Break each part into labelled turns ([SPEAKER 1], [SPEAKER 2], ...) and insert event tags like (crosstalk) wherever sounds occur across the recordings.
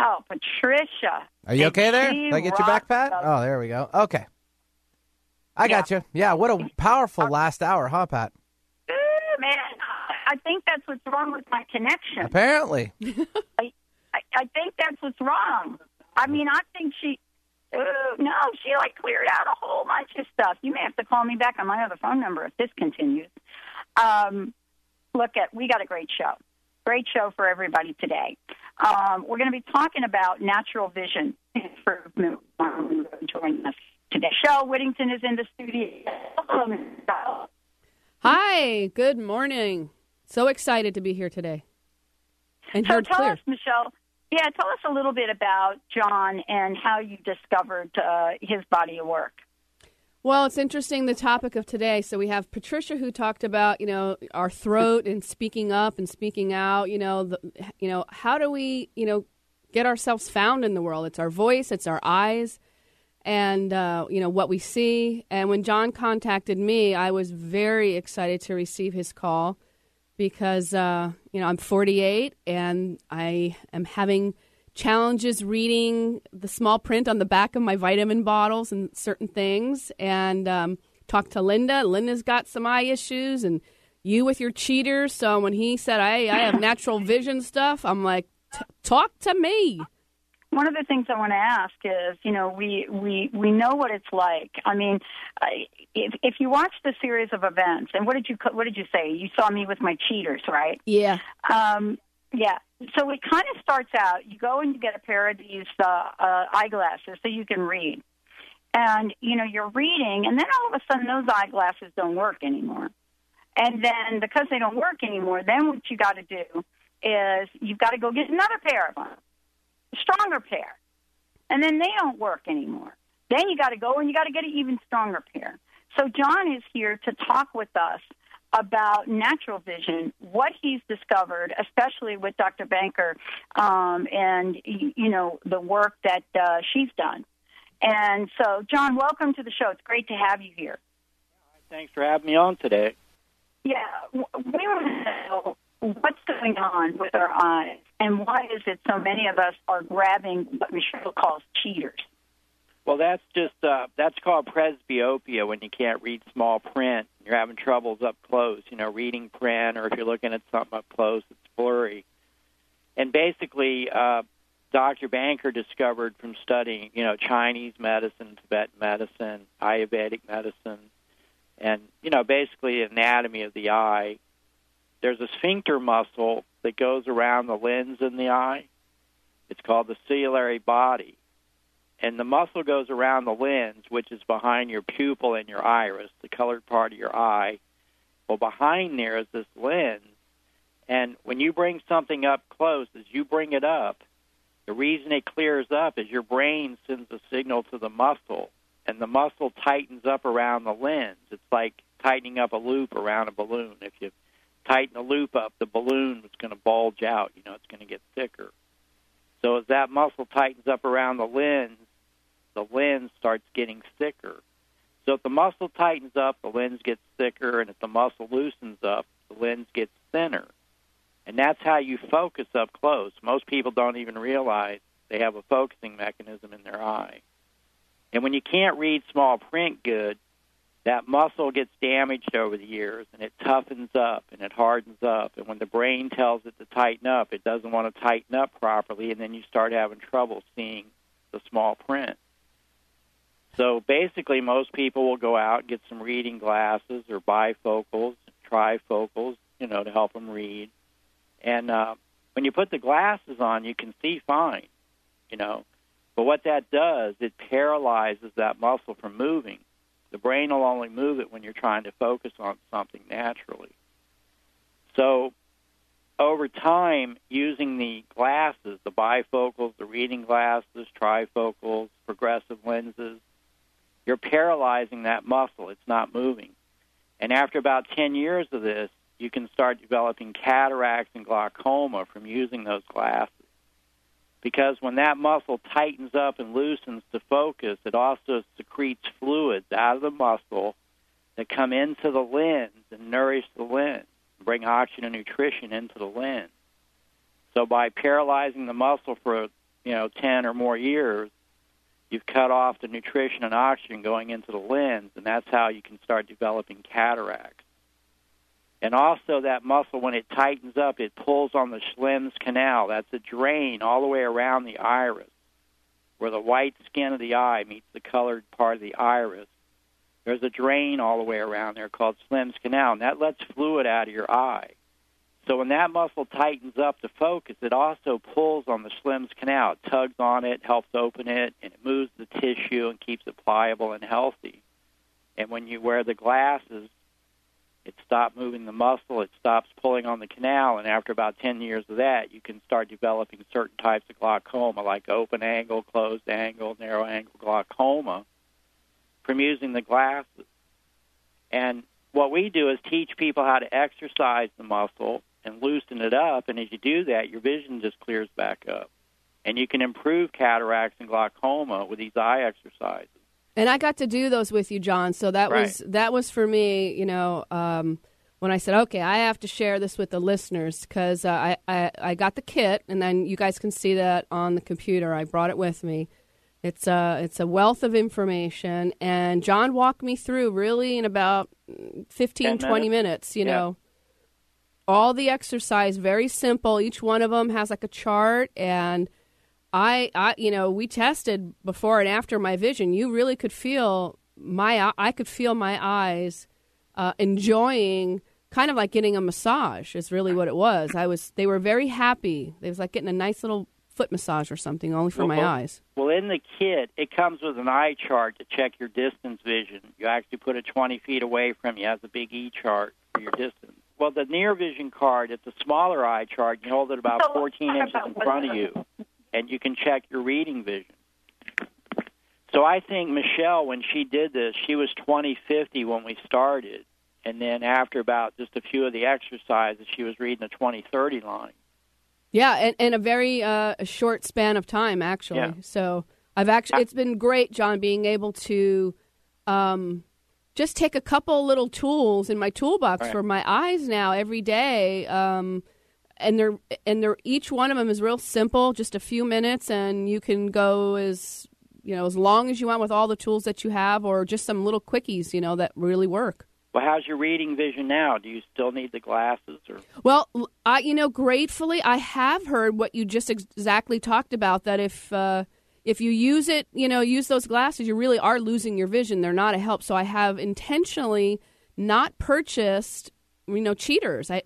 [SPEAKER 1] Wow, Patricia.
[SPEAKER 2] Are you okay there? Did I get your back, Pat? Oh, there we go. Okay. I got you. Yeah, what a powerful (laughs) last hour, huh, Pat?
[SPEAKER 1] Ooh, man, I think that's what's wrong with my connection.
[SPEAKER 2] Apparently. (laughs)
[SPEAKER 1] I, I, I think that's what's wrong. I mean, I think she. Uh, no, she like cleared out a whole bunch of stuff. You may have to call me back on my other phone number if this continues. Um, look at we got a great show, great show for everybody today. Um, we're going to be talking about natural vision improvement. Um, joining us today. Show Whittington is in the studio.
[SPEAKER 3] Hi, good morning. So excited to be here today. And
[SPEAKER 1] So tell
[SPEAKER 3] clear.
[SPEAKER 1] us, Michelle. Yeah, tell us a little bit about John and how you discovered uh, his body of work.
[SPEAKER 3] Well, it's interesting the topic of today. So we have Patricia who talked about, you know, our throat and speaking up and speaking out, you know, the, you know, how do we, you know, get ourselves found in the world? It's our voice, it's our eyes and uh, you know what we see. And when John contacted me, I was very excited to receive his call because uh, you know I'm 48 and I am having challenges reading the small print on the back of my vitamin bottles and certain things. And um, talked to Linda. Linda's got some eye issues, and you with your cheaters. So when he said I I have (laughs) natural vision stuff, I'm like, talk to me.
[SPEAKER 1] One of the things I want to ask is, you know, we we we know what it's like. I mean, I- if if you watch the series of events, and what did you what did you say? You saw me with my cheaters, right?
[SPEAKER 3] Yeah.
[SPEAKER 1] Um, yeah. So it kind of starts out. You go and you get a pair of these uh, uh, eyeglasses so you can read, and you know you're reading, and then all of a sudden those eyeglasses don't work anymore. And then because they don't work anymore, then what you got to do is you've got to go get another pair of them, a stronger pair, and then they don't work anymore. Then you got to go and you got to get an even stronger pair. So John is here to talk with us about natural vision, what he's discovered, especially with Dr. Banker, um, and you know the work that uh, she's done. And so, John, welcome to the show. It's great to have you here.
[SPEAKER 4] Thanks for having me on today.
[SPEAKER 1] Yeah, we want to know what's going on with our eyes, and why is it so many of us are grabbing what Michelle calls cheaters?
[SPEAKER 4] Well, that's just uh, that's called presbyopia when you can't read small print. You're having troubles up close, you know, reading print, or if you're looking at something up close, it's blurry. And basically, uh, Dr. Banker discovered from studying, you know, Chinese medicine, Tibetan medicine, Ayurvedic medicine, and you know, basically anatomy of the eye. There's a sphincter muscle that goes around the lens in the eye. It's called the ciliary body and the muscle goes around the lens, which is behind your pupil and your iris, the colored part of your eye. Well, behind there is this lens, and when you bring something up close, as you bring it up, the reason it clears up is your brain sends a signal to the muscle, and the muscle tightens up around the lens. It's like tightening up a loop around a balloon. If you tighten the loop up, the balloon is going to bulge out. You know, it's going to get thicker. So as that muscle tightens up around the lens, the lens starts getting thicker. So if the muscle tightens up, the lens gets thicker, and if the muscle loosens up, the lens gets thinner. And that's how you focus up close. Most people don't even realize They have a focusing mechanism in their eye. And when you can't read small print good, that muscle gets damaged over the years and it toughens up and it hardens up. And when the brain tells it to tighten up, it doesn't want to tighten up properly, and then you start having trouble seeing the small print. So basically, most people will go out and get some reading glasses or bifocals, trifocals, you know, to help them read. And uh, when you put the glasses on, you can see fine, you know. But what that does, it paralyzes that muscle from moving. The brain will only move it when you're trying to focus on something naturally. So, over time, using the glasses, the bifocals, the reading glasses, trifocals, progressive lenses, you're paralyzing that muscle. It's not moving. And after about 10 years of this, you can start developing cataracts and glaucoma from using those glasses because when that muscle tightens up and loosens to focus, it also secretes fluids out of the muscle that come into the lens and nourish the lens, bring oxygen and nutrition into the lens. So by paralyzing the muscle for you know 10 or more years, you've cut off the nutrition and oxygen going into the lens, and that's how you can start developing cataracts. And also, that muscle, when it tightens up, it pulls on the Schlemm's canal. That's a drain all the way around the iris, where the white skin of the eye meets the colored part of the iris. There's a drain all the way around there called Schlemm's canal, and that lets fluid out of your eye. So when that muscle tightens up to focus, it also pulls on the Schlemm's canal. It tugs on it, helps open it, and it moves the tissue and keeps it pliable and healthy. And when you wear the glasses, it stops moving the muscle, it stops pulling on the canal, and after about 10 years of that, you can start developing certain types of glaucoma, like open angle, closed angle, narrow angle glaucoma, from using the glasses. And what we do is teach people how to exercise the muscle and loosen it up, and as you do that, your vision just clears back up. And you can improve cataracts and glaucoma with these eye exercises.
[SPEAKER 3] And I got to do those with you, John. So that
[SPEAKER 4] Right.
[SPEAKER 3] was that was for me. You know, um, when I said, okay, I have to share this with the listeners because uh, I, I I got the kit, and then you guys can see that on the computer. I brought it with me. It's a it's a wealth of information, and John walked me through really in about 15, 20
[SPEAKER 4] minutes.
[SPEAKER 3] minutes. You
[SPEAKER 4] Yeah.
[SPEAKER 3] know, all the exercise very simple. Each one of them has like a chart and. I, I, you know, we tested before and after my vision. You really could feel my, I could feel my eyes uh, enjoying, kind of like getting a massage. Is really what it was. I was, they were very happy. It was like getting a nice little foot massage or something, only for my
[SPEAKER 4] Well,
[SPEAKER 3] eyes.
[SPEAKER 4] Well, in the kit, it comes with an eye chart to check your distance vision. You actually put it 20 feet away from you. It has a big E chart for your distance. Well, the near vision card, it's a smaller eye chart. You hold it about
[SPEAKER 1] So
[SPEAKER 4] 14 inches
[SPEAKER 1] about
[SPEAKER 4] in front of you, and you can check your reading vision. So I think Michelle, when she did this, she was 2050 when we started, and then after about just a few of the exercises, she was reading the 2030 line.
[SPEAKER 3] Yeah, and, and a very uh, short span of time, actually.
[SPEAKER 4] Yeah.
[SPEAKER 3] So I've actually, it's been great, John, being able to um, just take a couple little tools in my toolbox
[SPEAKER 4] Right.
[SPEAKER 3] for my eyes now every day. Um, and they're and they're each one of them is real simple, just a few minutes, and you can go as you know as long as you want with all the tools that you have, or just some little quickies, you know, that really work.
[SPEAKER 4] Well, how's your reading vision now? Do you still need the glasses, or
[SPEAKER 3] Well, I, you know, gratefully, I have heard what you just ex- exactly talked about. That if uh, if you use it, you know, use those glasses, you really are losing your vision. They're not a help. So I have intentionally not purchased, you know, cheaters. I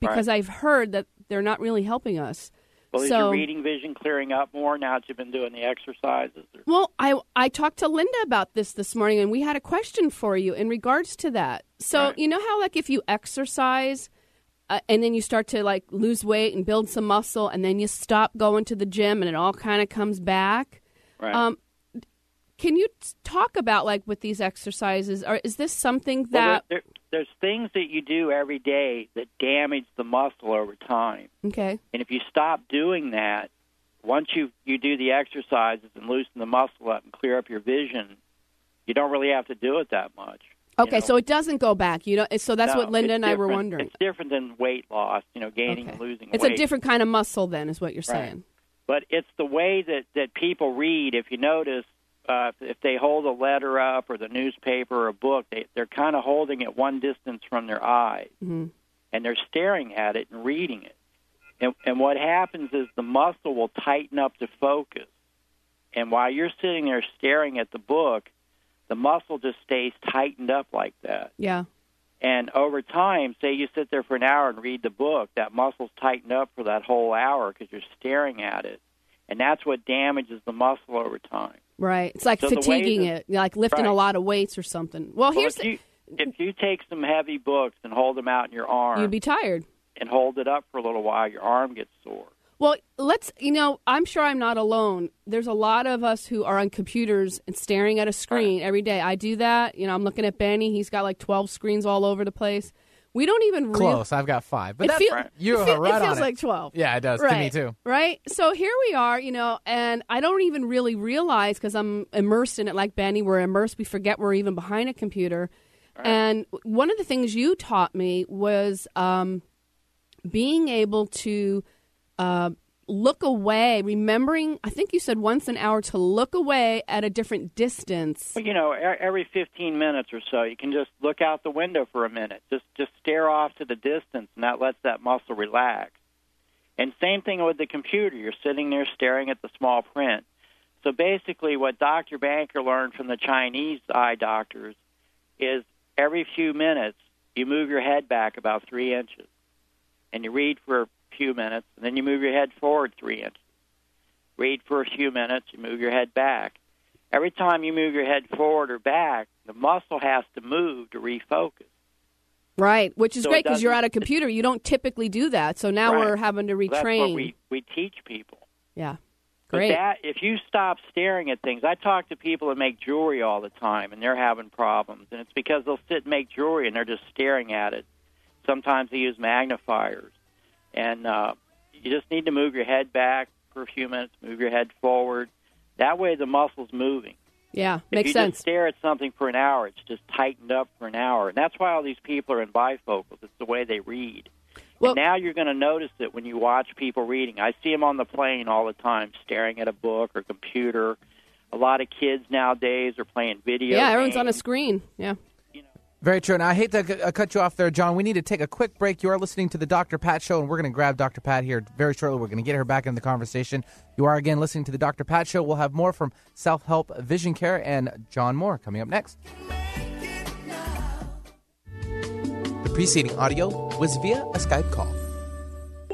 [SPEAKER 3] because I've heard that they're not really helping us.
[SPEAKER 4] Well, is
[SPEAKER 3] so,
[SPEAKER 4] your reading vision clearing up more now that you've been doing the exercises?
[SPEAKER 3] Well, I I talked to Linda about this this morning, and we had a question for you in regards to that. So
[SPEAKER 4] Right.
[SPEAKER 3] you know how like if you exercise, uh, and then you start to like lose weight and build some muscle, and then you stop going to the gym, and it all kind of comes back.
[SPEAKER 4] Right.
[SPEAKER 3] Um, can you talk about like with these exercises, or is this something
[SPEAKER 4] well,
[SPEAKER 3] that
[SPEAKER 4] there, there, there's things that you do every day that damage the muscle over time,
[SPEAKER 3] okay?
[SPEAKER 4] and if you stop doing that, once you you do the exercises and loosen the muscle up and clear up your vision, you don't really have to do it that much. you
[SPEAKER 3] Okay,
[SPEAKER 4] know?
[SPEAKER 3] so it doesn't go back. You know, so that's
[SPEAKER 4] No,
[SPEAKER 3] what Linda and I were wondering.
[SPEAKER 4] It's different than weight loss, you know, gaining
[SPEAKER 3] Okay.
[SPEAKER 4] and losing
[SPEAKER 3] It's
[SPEAKER 4] weight.
[SPEAKER 3] a different kind of muscle, then, is what you're
[SPEAKER 4] Right.
[SPEAKER 3] saying.
[SPEAKER 4] But it's the way that that people read. If you notice, uh, if they hold a letter up or the newspaper or a book, they, they're kind of holding it one distance from their eyes,
[SPEAKER 3] hmm
[SPEAKER 4] and they're staring at it and reading it. And, and what happens is the muscle will tighten up to focus. And while you're sitting there staring at the book, the muscle just stays tightened up like that.
[SPEAKER 3] Yeah.
[SPEAKER 4] And over time, say you sit there for an hour and read the book, that muscle's tightened up for that whole hour because you're staring at it. And that's what damages the muscle over time.
[SPEAKER 3] Right. It's like
[SPEAKER 4] So
[SPEAKER 3] fatiguing
[SPEAKER 4] that-
[SPEAKER 3] it, like lifting a lot of weights or something. Well,
[SPEAKER 4] Well,
[SPEAKER 3] here's
[SPEAKER 4] if you, if you take some heavy books and hold them out in your arm
[SPEAKER 3] you'd be tired.
[SPEAKER 4] and hold it up for a little while, your arm gets sore.
[SPEAKER 3] Well, let's, you know, I'm sure I'm not alone. There's a lot of us who are on computers and staring at a screen every day. I do that. You know, I'm looking at Benny. He's got like 12 screens all over the place. We don't even
[SPEAKER 2] Close. I've got five. But
[SPEAKER 3] It,
[SPEAKER 2] that's
[SPEAKER 3] feel-
[SPEAKER 4] Right.
[SPEAKER 2] you
[SPEAKER 3] it,
[SPEAKER 2] are right
[SPEAKER 3] it feels like
[SPEAKER 2] it.
[SPEAKER 3] 12.
[SPEAKER 2] Yeah, it does
[SPEAKER 3] right.
[SPEAKER 2] to me too.
[SPEAKER 3] Right? So here we are, you know, and I don't even really realize because I'm immersed in it like Benny. We're immersed. We forget we're even behind a computer. And one of the things you taught me was um, being able to uh, look away, remembering, I think you said once an hour to look away at a different distance.
[SPEAKER 4] Well, you know, every 15 minutes or so, you can just look out the window for a minute. Just just stare off to the distance, and that lets that muscle relax. And same thing with the computer. You're sitting there staring at the small print. So basically, what Dr. Banker learned from the Chinese eye doctors is every few minutes you move your head back about three inches, and you read for few minutes, and then you move your head forward three inches. Read for a few minutes, you move your head back every time you move your head forward or back, the muscle has to move to refocus.
[SPEAKER 3] Right, which is
[SPEAKER 4] So
[SPEAKER 3] great because you're at a computer. You don't typically do that. So now
[SPEAKER 4] Right.
[SPEAKER 3] we're having to retrain.
[SPEAKER 4] That's what we, we teach people.
[SPEAKER 3] yeah.
[SPEAKER 4] But
[SPEAKER 3] Great.
[SPEAKER 4] that if you stop staring at things, I talk to people that make jewelry all the time, and they're having problems, and it's because they'll sit and make jewelry and they're just staring at it. Sometimes they use magnifiers, and uh, you just need to move your head back for a few minutes, move your head forward. That way, the muscle's moving.
[SPEAKER 3] yeah,
[SPEAKER 4] If
[SPEAKER 3] makes
[SPEAKER 4] you
[SPEAKER 3] sense.
[SPEAKER 4] just stare at something for an hour, it's just tightened up for an hour, and that's why all these people are in bifocals. It's the way they read.
[SPEAKER 3] Well-
[SPEAKER 4] and now you're going to notice it when you watch people reading. I see them on the plane all the time, staring at a book or computer. A lot of kids nowadays are playing video.
[SPEAKER 3] yeah, everyone's on a screen. Yeah.
[SPEAKER 2] Very true. And I hate to uh, cut you off there, John. We need to take a quick break. You are listening to the Dr. Pat Show, and we're going to grab Dr. Pat here very shortly. We're going to get her back in the conversation. You are again listening to the Dr. Pat Show. We'll have more from Self Help Vision Care and John Monroe coming up next. The preceding audio was via a Skype call.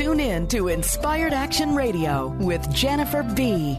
[SPEAKER 5] Tune in to Inspired Action Radio with Jennifer B.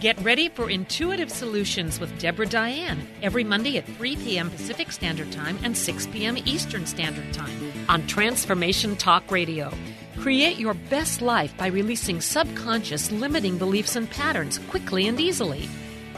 [SPEAKER 6] Get ready for Intuitive Solutions with Deborah Diane every Monday at 3 p.m. Pacific Standard Time and 6 p.m. Eastern Standard Time on Transformation Talk Radio. Create your best life by releasing subconscious limiting beliefs and patterns quickly and easily.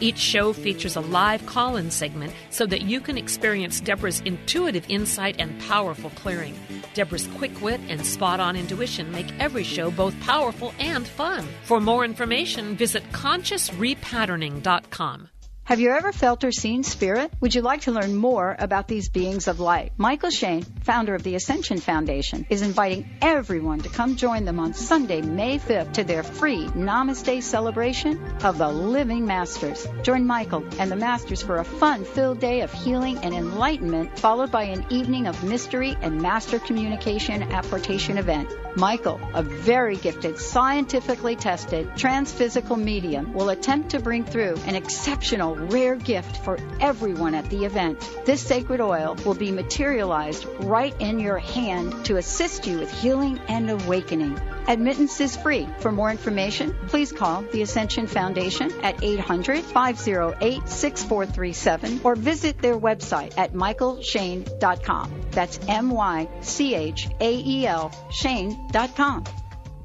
[SPEAKER 6] Each show features a live call in segment so that you can experience Deborah's intuitive insight and powerful clearing. Deborah's quick wit and spot on intuition make every show both powerful and fun. For more information, visit consciousrepatterning.com.
[SPEAKER 7] Have you ever felt or seen spirit? Would you like to learn more about these beings of light? Michael Shane, founder of the Ascension Foundation, is inviting everyone to come join them on Sunday, May 5th to their free Namaste celebration of the Living Masters. Join Michael and the Masters for a fun-filled day of healing and enlightenment, followed by an evening of mystery and master communication apportation event. Michael, a very gifted, scientifically tested transphysical medium, will attempt to bring through an exceptional rare gift for everyone at the event. This sacred oil will be materialized right in your hand to assist you with healing and awakening. Admittance is free. For more information, please call the Ascension Foundation at 800 508 6437 or visit their website at mychaelshane.com. That's M Y C H A E L Shane.com.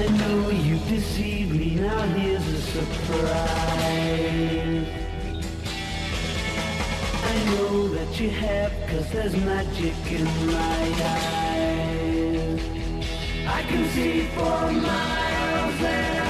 [SPEAKER 8] I know you deceived me, now here's a surprise. I know that you have, cause there's magic in my eyes. I can see for miles and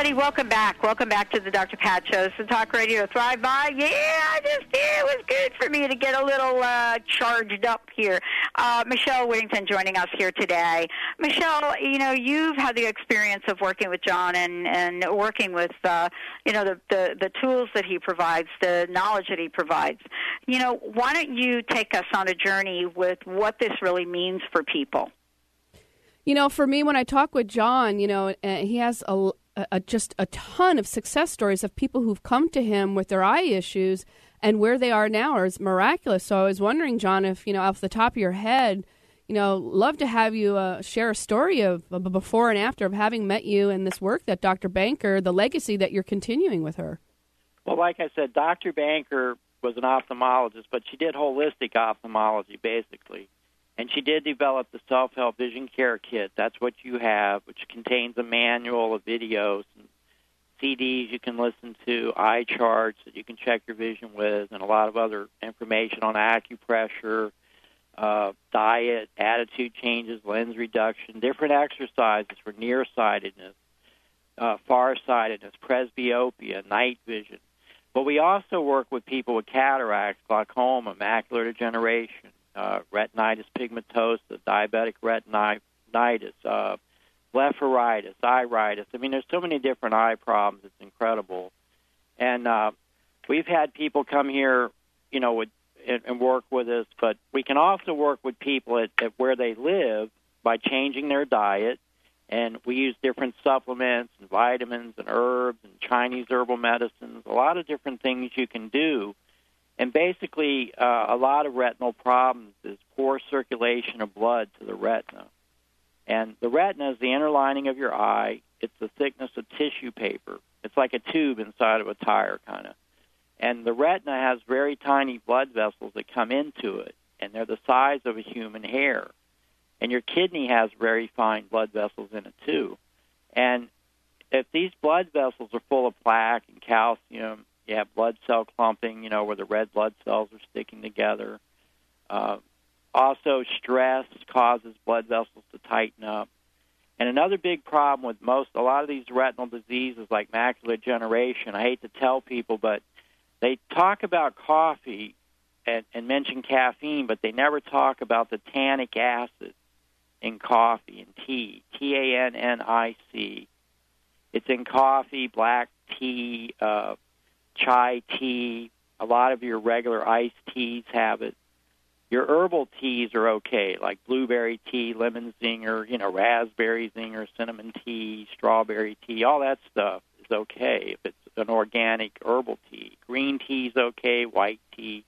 [SPEAKER 1] everybody, welcome back. Welcome back to the Dr. Pat Show. This is Talk Radio Thrive By. Yeah, I just, yeah, it was good for me to get a little uh, charged up here. Uh, Michelle Whittington joining us here today. Michelle, you know, you've had the experience of working with John and, and working with, uh, you know, the, the, the tools that he provides, the knowledge that he provides. You know, why don't you take us on a journey with what this really means for people?
[SPEAKER 3] You know, for me, when I talk with John, you know, uh, he has a, a, just a ton of success stories of people who've come to him with their eye issues and where they are now is miraculous. So I was wondering, John, if, you know, off the top of your head, you know, love to have you uh, share a story of, of before and after of having met you and this work that Dr. Banker, the legacy that you're continuing with her.
[SPEAKER 4] Well, like I said, Dr. Banker was an ophthalmologist, but she did holistic ophthalmology basically. And she did develop the self help vision care kit. That's what you have, which contains a manual of videos and CDs you can listen to, eye charts that you can check your vision with, and a lot of other information on acupressure, uh, diet, attitude changes, lens reduction, different exercises for nearsightedness, uh, farsightedness, presbyopia, night vision. But we also work with people with cataracts, glaucoma, macular degeneration, uh, retinitis pigmentosa, diabetic retinitis, uh, blepharitis, iritis. I mean, there's so many different eye problems. It's incredible. And uh, we've had people come here, you know, with, and, and work with us, but we can also work with people at, at where they live by changing their diet. And we use different supplements and vitamins and herbs and Chinese herbal medicines, a lot of different things you can do. And basically, uh, a lot of retinal problems is poor circulation of blood to the retina. And the retina is the inner lining of your eye. It's the thickness of tissue paper. It's like a tube inside of a tire, kind of. And the retina has very tiny blood vessels that come into it, and they're the size of a human hair. And your kidney has very fine blood vessels in it, too. And if these blood vessels are full of plaque and calcium, you have blood cell clumping, you know, where the red blood cells are sticking together. Uh, also, stress causes blood vessels to tighten up. And another big problem with most, a lot of these retinal diseases like macular degeneration, I hate to tell people, but they talk about coffee and, and mention caffeine, but they never talk about the tannic acid in coffee and tea, T A N N I C. It's in coffee, black tea, uh, chai tea. A lot of your regular iced teas have it. Your herbal teas are okay, like blueberry tea, lemon zinger, you know, raspberry zinger, cinnamon tea, strawberry tea. All that stuff is okay if it's an organic herbal tea. Green tea is okay, white tea.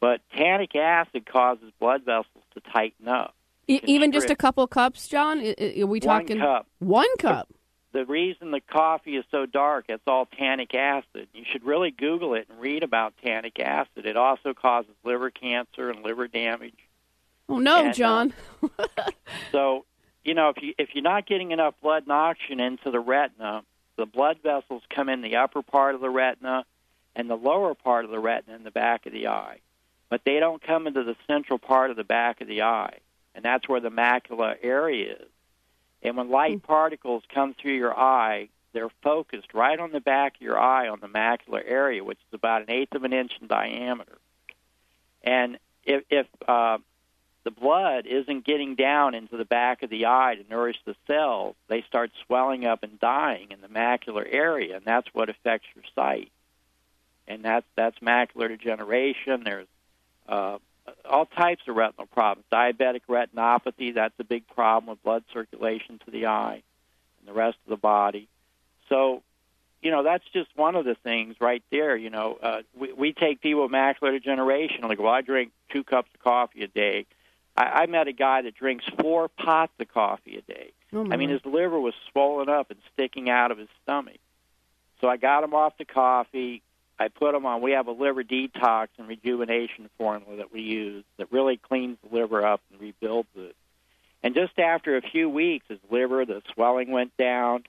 [SPEAKER 4] But tannic acid causes blood vessels to tighten up.
[SPEAKER 3] E- even just a couple cups, John? Are we talking
[SPEAKER 4] one cup?
[SPEAKER 3] One cup.
[SPEAKER 4] The reason the coffee is so dark, it's all tannic acid. You should really Google it and read about tannic acid. It also causes liver cancer and liver damage.
[SPEAKER 3] Oh no,
[SPEAKER 4] And, uh,
[SPEAKER 3] John. (laughs)
[SPEAKER 4] So, you know, if you if you're not getting enough blood and oxygen into the retina, the blood vessels come in the upper part of the retina and the lower part of the retina in the back of the eye. But they don't come into the central part of the back of the eye. And that's where the macula area is. And when light particles come through your eye, they're focused right on the back of your eye on the macular area, which is about an eighth of an inch in diameter. And if, if uh, the blood isn't getting down into the back of the eye to nourish the cells, they start swelling up and dying in the macular area, and that's what affects your sight. And that's that's macular degeneration. There's uh, all types of retinal problems. Diabetic retinopathy, that's a big problem with blood circulation to the eye and the rest of the body. So, you know, that's just one of the things right there. You know, uh, we, we take people with macular degeneration, like, well, I drink two cups of coffee a day. I, I met a guy that drinks four pots of coffee a day.
[SPEAKER 3] Oh,
[SPEAKER 4] I mean, his liver was swollen up and sticking out of his stomach. So I got him off the coffee. I put him on. We have a liver detox and rejuvenation formula that we use that really cleans the liver up and rebuilds it. And just after a few weeks, his liver, the swelling went down.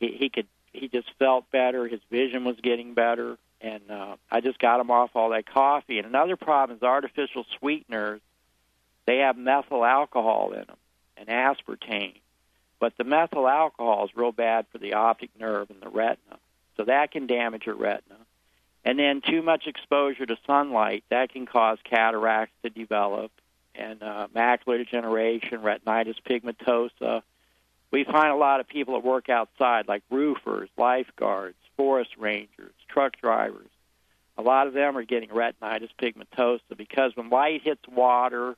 [SPEAKER 4] He, he could, he just felt better. His vision was getting better, and uh, I just got him off all that coffee. And another problem is artificial sweeteners. They have methyl alcohol in them and aspartame, but the methyl alcohol is real bad for the optic nerve and the retina, so that can damage your retina. And then too much exposure to sunlight that can cause cataracts to develop and uh, macular degeneration, retinitis pigmentosa. We find a lot of people that work outside, like roofers, lifeguards, forest rangers, truck drivers. A lot of them are getting retinitis pigmentosa because when light hits water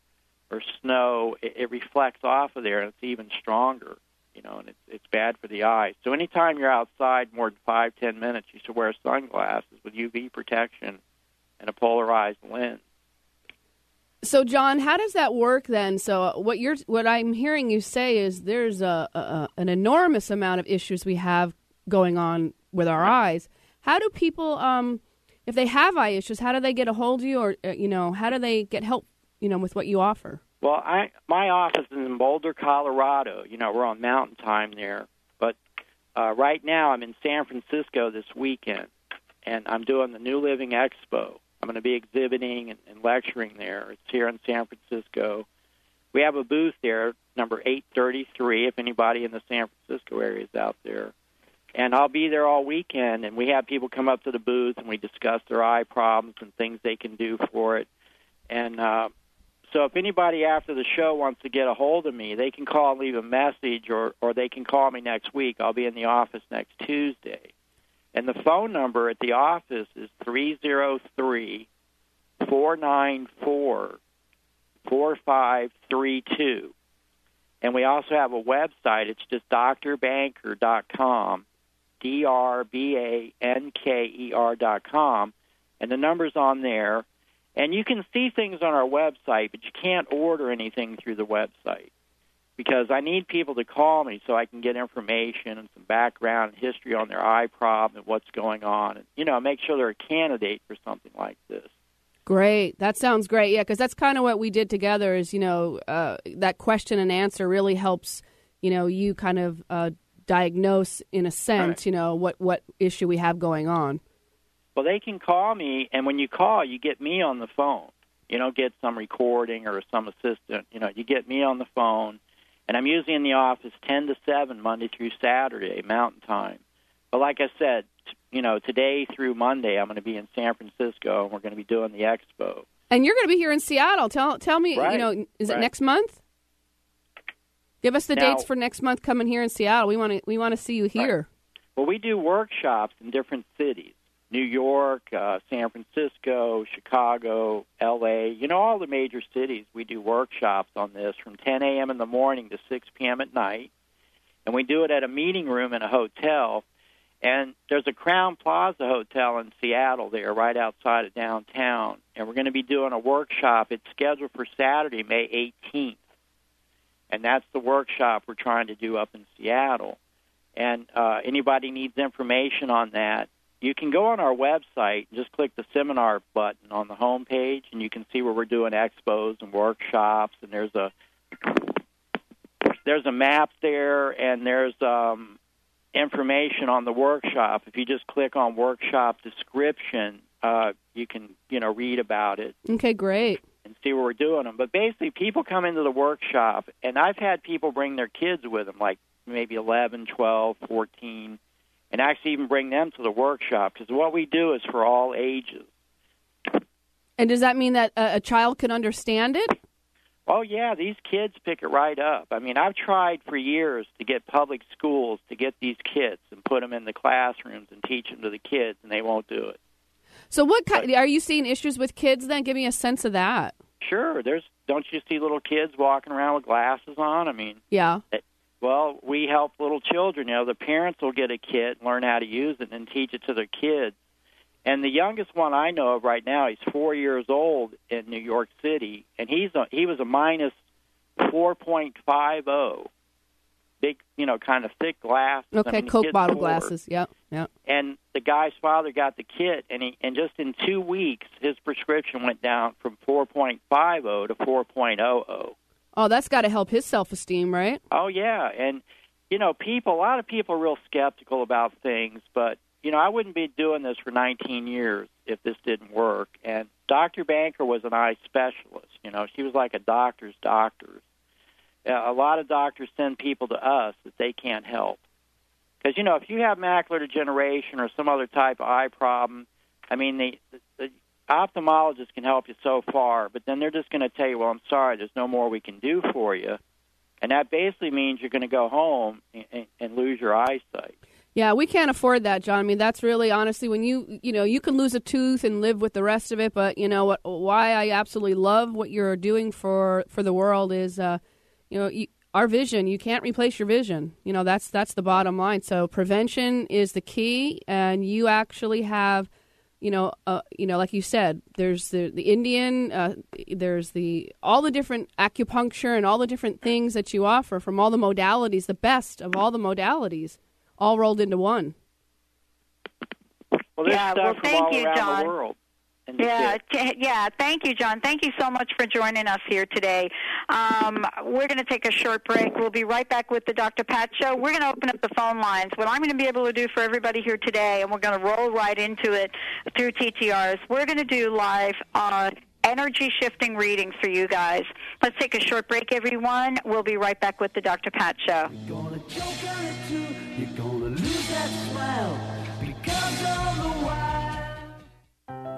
[SPEAKER 4] or snow, it, it reflects off of there and it's even stronger. You know, and it's it's bad for the eyes. So anytime you're outside more than five ten minutes, you should wear sunglasses with UV protection and a polarized lens.
[SPEAKER 3] So, John, how does that work then? So, uh, what you're, what I'm hearing you say is there's a, a, an enormous amount of issues we have going on with our eyes. How do people, um, if they have eye issues, how do they get a hold of you, or uh, you know, how do they get help, you know, with what you offer?
[SPEAKER 4] Well, I my office is in Boulder, Colorado. You know, we're on Mountain Time there. But uh, right now, I'm in San Francisco this weekend, and I'm doing the New Living Expo. I'm going to be exhibiting and, and lecturing there. It's here in San Francisco. We have a booth there, number 833. If anybody in the San Francisco area is out there, and I'll be there all weekend. And we have people come up to the booth and we discuss their eye problems and things they can do for it. And uh, so if anybody after the show wants to get a hold of me, they can call and leave a message or, or they can call me next week. I'll be in the office next Tuesday. And the phone number at the office is 303 494 4532. And we also have a website. It's just drbanker.com, D R B A N K E R.com. And the number's on there. And you can see things on our website, but you can't order anything through the website because I need people to call me so I can get information and some background and history on their eye problem and what's going on, and you know, make sure they're a candidate for something like this.
[SPEAKER 3] Great. That sounds great. Yeah, because that's kind of what we did together. Is you know uh, that question and answer really helps you know you kind of uh, diagnose in a sense
[SPEAKER 4] Right.
[SPEAKER 3] you know what what issue we have going on.
[SPEAKER 4] Well, they can call me, and when you call, you get me on the phone. You don't get some recording or some assistant. You know, you get me on the phone, and I'm usually in the office 10 to 7 Monday through Saturday, Mountain Time. But like I said, t- you know, today through Monday, I'm going to be in San Francisco, and we're going to be doing the expo.
[SPEAKER 3] And you're going to be here in Seattle. Tell tell me, you know, is it next month? Give us the
[SPEAKER 4] Now-
[SPEAKER 3] dates for next month coming here in Seattle. We want to we want to see you here.
[SPEAKER 4] Well, we do workshops in different cities New York, uh, San Francisco, Chicago, L.A., you know, all the major cities. We do workshops on this from 10 a.m. in the morning to 6 p.m. at night. And we do it at a meeting room in a hotel. And there's a Crowne Plaza Hotel in Seattle there, right outside of downtown. And we're going to be doing a workshop. It's scheduled for Saturday, May 18th. And that's the workshop we're trying to do up in Seattle and uh, anybody needs information on that, you can go on our website and just click the seminar button on the home page, and you can see where we're doing expos and workshops. And there's a there's a map there, and there's um, information on the workshop. If you just click on workshop description, uh, you can you know read about it
[SPEAKER 3] Okay, great.
[SPEAKER 4] and see where we're doing them. But basically, people come into the workshop, and I've had people bring their kids with them, like maybe 11, 12, 14, and actually even bring them to the workshop because what we do is for all ages.
[SPEAKER 3] And does that mean that a, a child can understand it?
[SPEAKER 4] Oh yeah, these kids pick it right up. I mean, I've tried for years to get public schools to get these kids and put them in the classrooms and teach them to the kids, and they won't do it.
[SPEAKER 3] So, what kind, are you seeing issues with kids? Then, give me a sense of that.
[SPEAKER 4] Sure, there's. Don't you see little kids walking around with glasses on? I mean,
[SPEAKER 3] Yeah.
[SPEAKER 4] Eh, well, we help little children. You know, the parents will get a kit, learn how to use it, and teach it to their kids. And the youngest one I know of right now, he's four years old in New York City, and he's a, he was a minus four point five zero, big, you know, kind of thick glasses. I
[SPEAKER 3] Okay,
[SPEAKER 4] mean,
[SPEAKER 3] Coke bottle
[SPEAKER 4] four.
[SPEAKER 3] glasses. Yep, yep.
[SPEAKER 4] And the guy's father got the kit, and he and just in two weeks, his prescription went down from four point five zero to four point oh oh.
[SPEAKER 3] Oh, that's got to help his self esteem, right?
[SPEAKER 4] Oh yeah, and you know, people. A lot of people are real skeptical about things, but you know, I wouldn't be doing this for 19 years if this didn't work. And Dr. Banker was an eye specialist. You know, she was like a doctor's doctor. A lot of doctors send people to us that they can't help. Because you know, if you have macular degeneration or some other type of eye problem, I mean, the, the, the ophthalmologist can help you so far, but then they're just going to tell you, "Well, I'm sorry, there's no more we can do for you," and that basically means you're going to go home and, and, and lose your eyesight.
[SPEAKER 3] Yeah, we can't afford that, John. I mean, that's really honestly when you you know you can lose a tooth and live with the rest of it, but you know what? Why I absolutely love what you're doing for for the world is, uh, you know, you, our vision. You can't replace your vision. You know, that's that's the bottom line. So prevention is the key, and you actually have, you know, uh, you know, like you said, there's the the Indian, uh, there's the all the different acupuncture and all the different things that you offer from all the modalities, the best of all the modalities all rolled into one.
[SPEAKER 4] Well, there's
[SPEAKER 1] Yeah,
[SPEAKER 4] stuff
[SPEAKER 1] well,
[SPEAKER 4] from
[SPEAKER 1] thank
[SPEAKER 4] all
[SPEAKER 1] you,
[SPEAKER 4] around
[SPEAKER 1] John.
[SPEAKER 4] The world. And the
[SPEAKER 1] Yeah, yeah. Thank you, John. Thank you so much for joining us here today. Um, we're going to take a short break. We'll be right back with the Dr. Pat Show. We're going to open up the phone lines. What I'm going to be able to do for everybody here today, and we're going to roll right into it through TTRs. We're going to do live uh, energy shifting readings for you guys. Let's take a short break, everyone. We'll be right back with the Dr. Pat Show.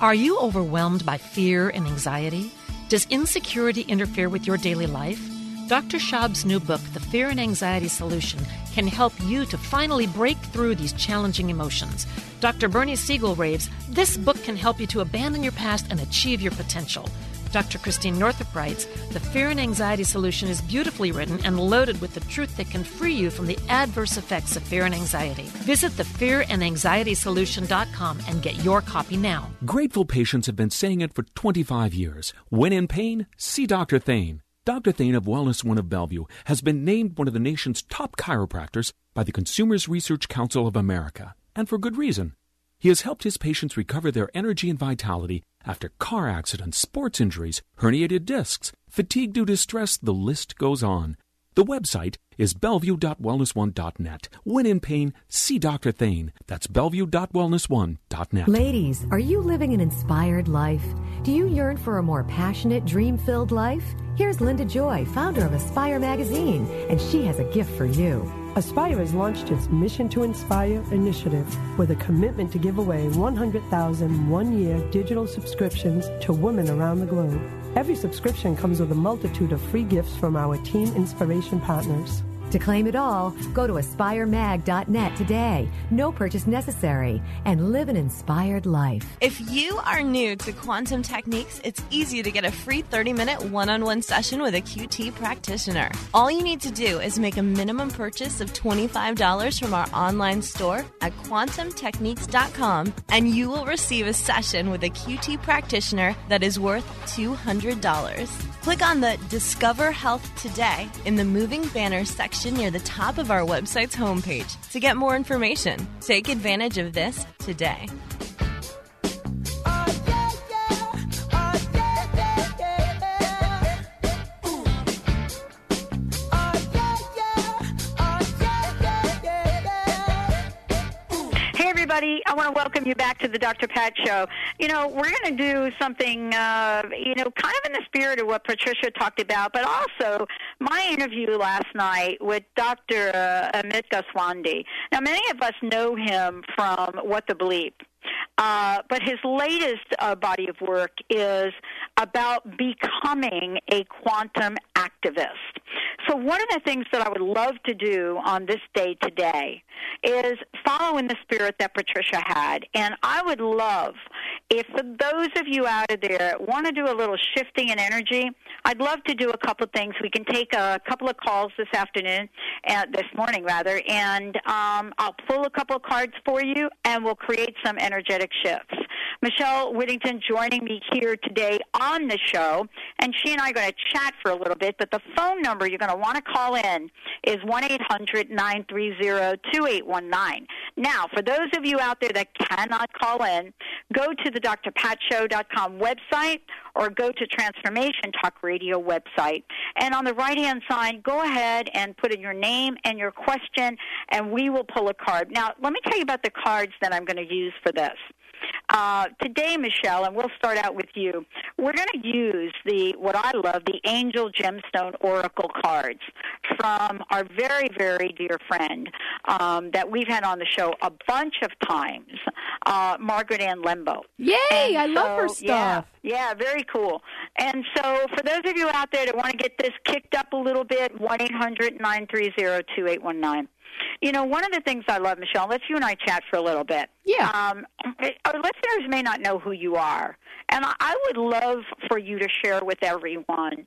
[SPEAKER 6] Are you overwhelmed by fear and anxiety? Does insecurity interfere with your daily life? Dr. Schaub's new book, The Fear and Anxiety Solution, can help you to finally break through these challenging emotions. Dr. Bernie Siegel raves, This book can help you to abandon your past and achieve your potential. Dr. Christiane Northrup writes, The Fear and Anxiety Solution is beautifully written and loaded with the truth that can free you from the adverse effects of fear and anxiety. Visit thefearandanxietysolution.com and get your copy now.
[SPEAKER 9] Grateful patients have been saying it for 25 years. When in pain, see Dr. Thane. Dr. Thane of Wellness One of Bellevue has been named one of the nation's top chiropractors by the Consumers Research Council of America, and for good reason. He has helped his patients recover their energy and vitality after car accidents, sports injuries, herniated discs, fatigue due to stress, the list goes on. The website is bellevue.wellness1.net. When in pain, see Dr. Thane. That's bellevue.wellness1.net.
[SPEAKER 10] Ladies, are you living an inspired life? Do you yearn for a more passionate, dream filled life? Here's Linda Joy, founder of Aspire Magazine, and she has a gift for you.
[SPEAKER 11] Aspire has launched its Mission to Inspire initiative with a commitment to give away 100,000 one year digital subscriptions to women around the globe. Every subscription comes with a multitude of free gifts from our Team Inspiration partners.
[SPEAKER 10] To claim it all, go to aspiremag.net today. No purchase necessary and live an inspired life.
[SPEAKER 12] If you are new to quantum techniques, it's easy to get a free 30 minute one on one session with a QT practitioner. All you need to do is make a minimum purchase of $25 from our online store at quantumtechniques.com and you will receive a session with a QT practitioner that is worth $200. Click on the Discover Health Today in the moving banners section near the top of our website's homepage to get more information. Take advantage of this today.
[SPEAKER 1] Everybody. I want to welcome you back to the Dr. Pat Show. You know, we're going to do something, uh, you know, kind of in the spirit of what Patricia talked about, but also my interview last night with Dr. Uh, Amit Goswami. Now, many of us know him from What the Bleep. Uh, but his latest uh, body of work is about becoming a quantum activist. So, one of the things that I would love to do on this day today is follow in the spirit that Patricia had. And I would love if for those of you out of there want to do a little shifting in energy, I'd love to do a couple of things. We can take a couple of calls this afternoon, uh, this morning rather, and um, I'll pull a couple of cards for you, and we'll create some energetic shifts. Michelle Whittington joining me here today on the show, and she and I are going to chat for a little bit. But the phone number you're going to want to call in is one eight hundred nine three zero two eight one nine. Now, for those of you out there that cannot call in, go to the drpatshow.com website or go to Transformation Talk Radio website. And on the right hand side, go ahead and put in your name and your question, and we will pull a card. Now, let me tell you about the cards that I'm going to use for this. Uh, today, Michelle, and we'll start out with you. We're going to use the what I love, the Angel Gemstone Oracle cards from our very, very dear friend um, that we've had on the show a bunch of times, uh, Margaret Ann Lembo.
[SPEAKER 3] Yay!
[SPEAKER 1] And
[SPEAKER 3] I love her stuff.
[SPEAKER 1] Yeah, yeah, very cool. And so, for those of you out there that want to get this kicked up a little bit, one eight hundred nine three zero two eight one nine. You know, one of the things I love, Michelle, let's you and I chat for a little bit.
[SPEAKER 3] Yeah.
[SPEAKER 1] Um, our listeners may not know who you are, and I- I would love for you to share with everyone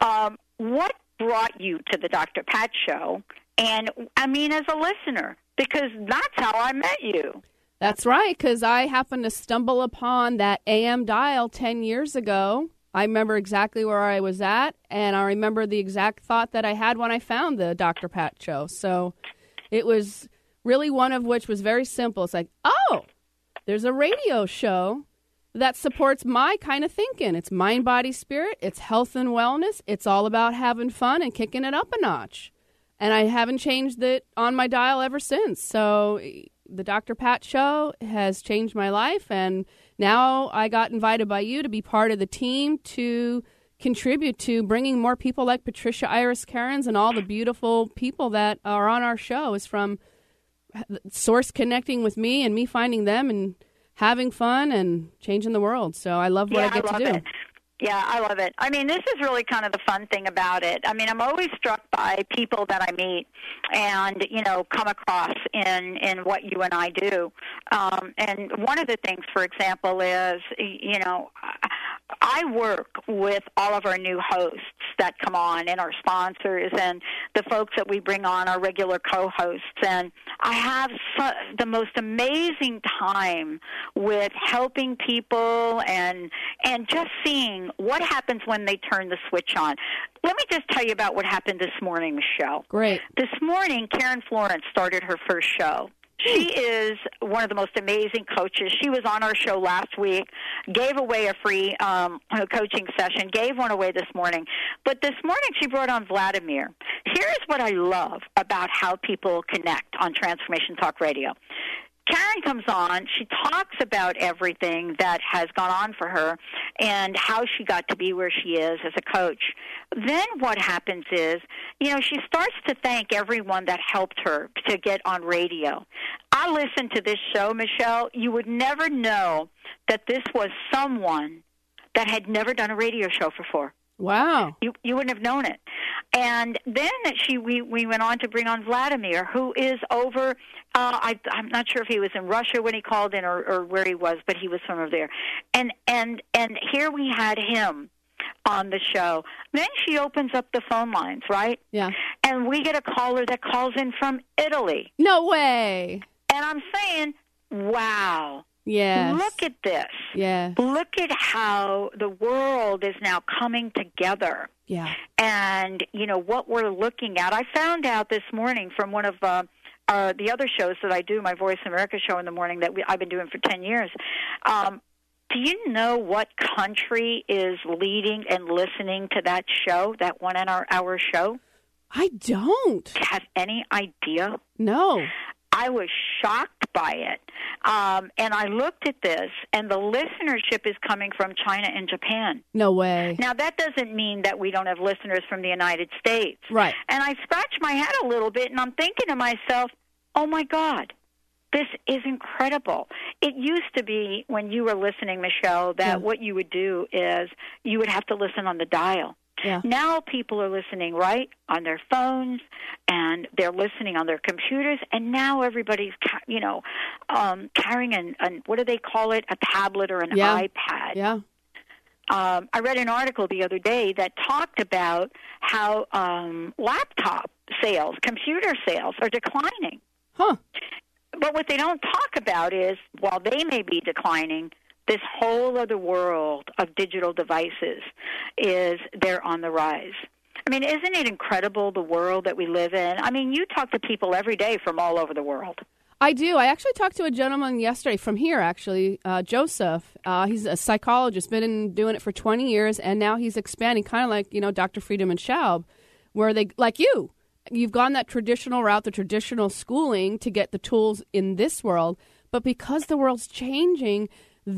[SPEAKER 1] um, what brought you to the Dr. Pat Show, and I mean, as a listener, because that's how I met you.
[SPEAKER 3] That's right, because I happened to stumble upon that AM dial 10 years ago. I remember exactly where I was at, and I remember the exact thought that I had when I found the Dr. Pat show. So it was really one of which was very simple. It's like, oh, there's a radio show that supports my kind of thinking. It's mind, body, spirit, it's health and wellness, it's all about having fun and kicking it up a notch. And I haven't changed it on my dial ever since. So the Dr. Pat show has changed my life and now I got invited by you to be part of the team to contribute to bringing more people like Patricia Iris Cairns and all the beautiful people that are on our show is from source connecting with me and me finding them and having fun and changing the world. So I love what
[SPEAKER 1] yeah,
[SPEAKER 3] I get
[SPEAKER 1] love
[SPEAKER 3] to do.
[SPEAKER 1] It. Yeah, I love it. I mean, this is really kind of the fun thing about it. I mean, I'm always struck by people that I meet and, you know, come across in in what you and I do. Um, and one of the things, for example, is, you know, I work with all of our new hosts that come on and our sponsors and the folks that we bring on, our regular co-hosts. And I have so, the most amazing time with helping people and and just seeing what happens when they turn the switch on. Let me just tell you about what happened this morning, Michelle.
[SPEAKER 3] Great.
[SPEAKER 1] This morning, Karen Florence started her first show. She is one of the most amazing coaches. She was on our show last week, gave away a free um, coaching session, gave one away this morning. But this morning she brought on Vladimir. Here's what I love about how people connect on Transformation Talk Radio. Karen comes on. She talks about everything that has gone on for her and how she got to be where she is as a coach. Then what happens is, you know, she starts to thank everyone that helped her to get on radio. I listened to this show, Michelle. You would never know that this was someone that had never done a radio show before.
[SPEAKER 3] Wow.
[SPEAKER 1] You you wouldn't have known it. And then she we we went on to bring on Vladimir, who is over. Uh, I, I'm not sure if he was in Russia when he called in or, or where he was, but he was from over there. And and and here we had him on the show. Then she opens up the phone lines, right?
[SPEAKER 3] Yeah.
[SPEAKER 1] And we get a caller that calls in from Italy.
[SPEAKER 3] No way.
[SPEAKER 1] And I'm saying, wow.
[SPEAKER 3] Yes.
[SPEAKER 1] Look at this.
[SPEAKER 3] Yeah.
[SPEAKER 1] Look at how the world is now coming together.
[SPEAKER 3] Yeah.
[SPEAKER 1] And, you know, what we're looking at. I found out this morning from one of uh, uh, the other shows that I do, my Voice America show in the morning that we, I've been doing for 10 years. Um, do you know what country is leading and listening to that show, that one hour hour show?
[SPEAKER 3] I don't.
[SPEAKER 1] Have any idea?
[SPEAKER 3] No.
[SPEAKER 1] I was shocked by it. Um, and I looked at this, and the listenership is coming from China and Japan.
[SPEAKER 3] No way.
[SPEAKER 1] Now, that doesn't mean that we don't have listeners from the United States.
[SPEAKER 3] Right.
[SPEAKER 1] And I scratched my head a little bit, and I'm thinking to myself, oh my God, this is incredible. It used to be when you were listening, Michelle, that
[SPEAKER 3] Yeah.
[SPEAKER 1] what you would do is you would have to listen on the dial.
[SPEAKER 3] Yeah.
[SPEAKER 1] Now people are listening right on their phones and they're listening on their computers and now everybody's ca- you know um carrying an, an what do they call it a tablet or an
[SPEAKER 3] Yeah.
[SPEAKER 1] iPad.
[SPEAKER 3] Yeah.
[SPEAKER 1] Um I read an article the other day that talked about how um laptop sales, computer sales are declining.
[SPEAKER 3] Huh.
[SPEAKER 1] But what they don't talk about is while they may be declining, this whole other world of digital devices is they're on the rise. I mean, isn't it incredible the world that we live in? I mean, you talk to people every day from all over the world.
[SPEAKER 3] I do. I actually talked to a gentleman yesterday from here, actually, uh, Joseph. Uh, he's a psychologist, been in, doing it for 20 years, and now he's expanding, kind of like, you know, Dr. Friedemann Schaub, where they, like you, you've gone that traditional route, the traditional schooling to get the tools in this world. But because the world's changing,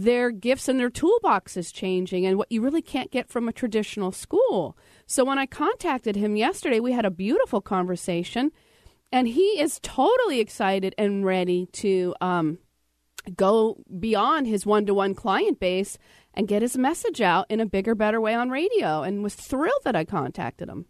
[SPEAKER 3] their gifts and their toolbox is changing, and what you really can't get from a traditional school. So when I contacted him yesterday, we had a beautiful conversation, and he is totally excited and ready to um, go beyond his one to one client base and get his message out in a bigger, better way on radio, and was thrilled that I contacted him.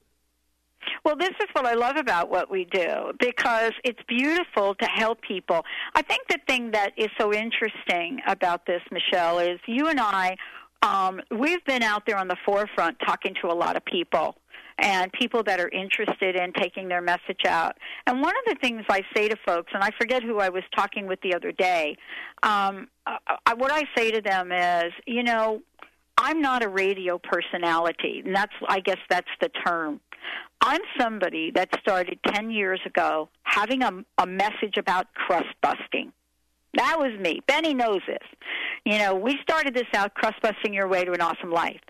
[SPEAKER 1] Well, this is what I love about what we do because it's beautiful to help people. I think the thing that is so interesting about this, Michelle, is you and I, um, we've been out there on the forefront talking to a lot of people and people that are interested in taking their message out. And one of the things I say to folks, and I forget who I was talking with the other day, um, uh, uh, what I say to them is, you know, I'm not a radio personality, and that's I guess that's the term. I'm somebody that started 10 years ago having a, a message about crust busting. That was me. Benny knows this. You know, we started this out, crust busting your way to an awesome life.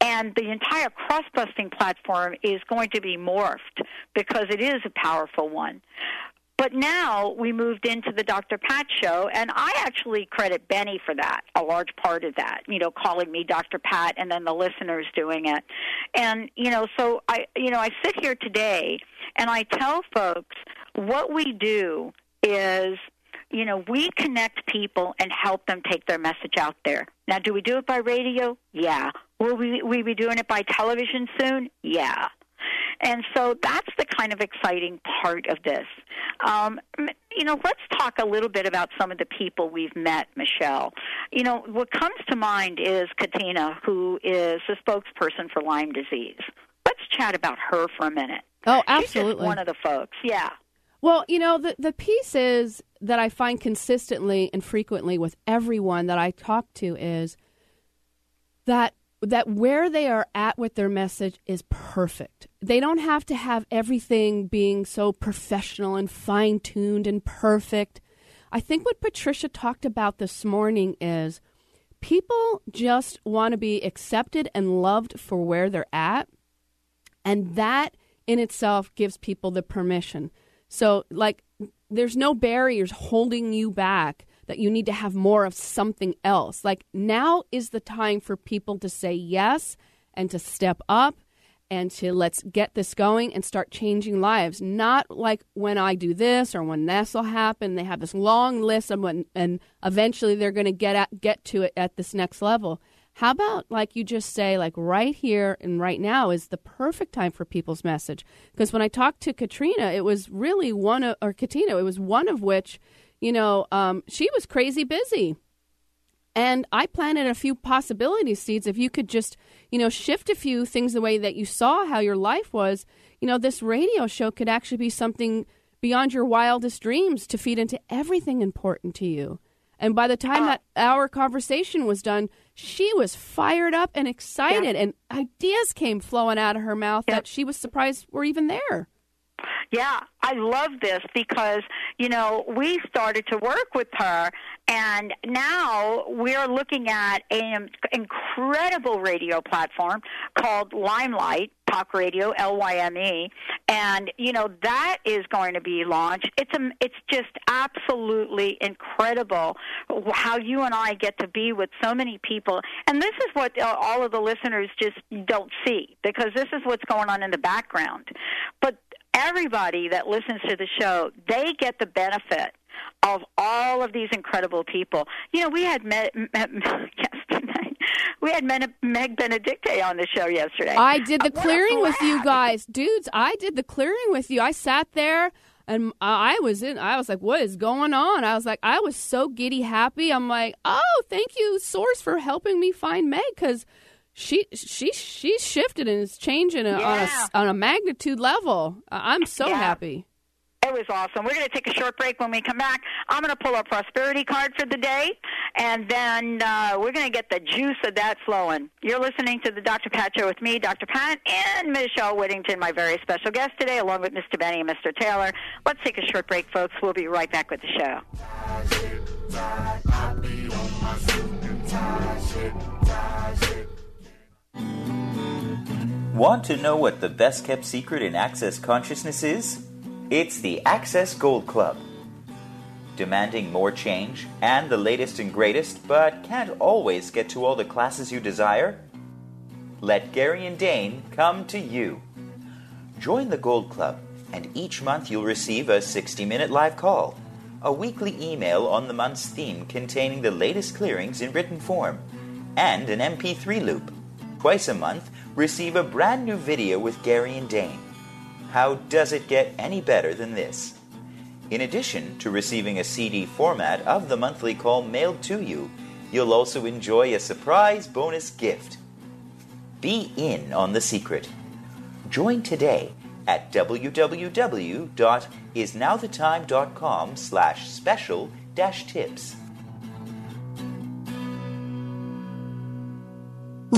[SPEAKER 1] And the entire crust busting platform is going to be morphed because it is a powerful one. But now we moved into the Dr. Pat show, and I actually credit Benny for that, a large part of that, you know, calling me Dr. Pat and then the listeners doing it. And, you know, so I, you know, I sit here today and I tell folks what we do is, you know, we connect people and help them take their message out there. Now, do we do it by radio? Yeah. Will we, we be doing it by television soon? Yeah. And so that's the kind of exciting part of this. Um, you know, let's talk a little bit about some of the people we've met, Michelle. You know, what comes to mind is Katina, who is the spokesperson for Lyme disease. Let's chat about her for a minute.
[SPEAKER 3] Oh, absolutely.
[SPEAKER 1] one of the folks. Yeah.
[SPEAKER 3] Well, you know, the the piece is that I find consistently and frequently with everyone that I talk to is that that where they are at with their message is perfect. They don't have to have everything being so professional and fine-tuned and perfect. I think what Patricia talked about this morning is people just want to be accepted and loved for where they're at. And that in itself gives people the permission. So, like, there's no barriers holding you back that you need to have more of something else. Like, now is the time for people to say yes and to step up and to let's get this going and start changing lives. Not like when I do this or when this will happen. They have this long list of when, and eventually they're going to get at, get to it at this next level. How about like you just say like right here and right now is the perfect time for people's message? Because when I talked to Katrina, it was really one of or Katina, it was one of which, you know, um, she was crazy busy. And I planted a few possibility seeds. If you could just, you know, shift a few things the way that you saw how your life was, you know, this radio show could actually be something beyond your wildest dreams to feed into everything important to you. And by the time uh, that our conversation was done, she was fired up and excited,
[SPEAKER 1] Yeah.
[SPEAKER 3] and ideas came flowing out of her mouth that she was surprised were even there.
[SPEAKER 1] Yeah, I love this because, you know, we started to work with her and now we're looking at an incredible radio platform called Limelight Talk Radio L Y M E and you know that is going to be launched. It's a, it's just absolutely incredible how you and I get to be with so many people and this is what uh, all of the listeners just don't see because this is what's going on in the background. But everybody that listens to the show, they get the benefit of all of these incredible people. You know, we had met, met (laughs) yesterday. We had Meg, Meg Benedicte on the show yesterday.
[SPEAKER 3] I did the
[SPEAKER 1] uh, What
[SPEAKER 3] clearing with you guys, dudes. I did the clearing with you. I sat there and I was in. I was like, "What is going on?" I was like, I was so giddy happy. I'm like, "Oh, thank you, Source, for helping me find Meg because she she she's shifted and is changing a, on a on a magnitude level. I- I'm so
[SPEAKER 1] Yeah.
[SPEAKER 3] happy."
[SPEAKER 1] It was awesome. We're going to take a short break. When we come back, I'm going to pull our prosperity card for the day, and then uh, we're going to get the juice of that flowing. You're listening to the Dr. Pat Show with me, Dr. Pat, and Michelle Whittington, my very special guest today, along with Mr. Benny and Mr. Taylor. Let's take a short break, folks. We'll be right back with the show.
[SPEAKER 13] Want to know what the best kept secret in Access Consciousness is? It's the Access Gold Club. Demanding more change and the latest and greatest, but can't always get to all the classes you desire? Let Gary and Dane come to you. Join the Gold Club, and each month you'll receive a 60 minute live call, a weekly email on the month's theme containing the latest clearings in written form, and an MP3 loop. Twice a month, receive a brand new video with Gary and Dane. How does it get any better than this? In addition to receiving a CD format of the monthly call mailed to you, you'll also enjoy a surprise bonus gift. Be in on the secret. Join today at www.isnowthetime.com slash special dash tips.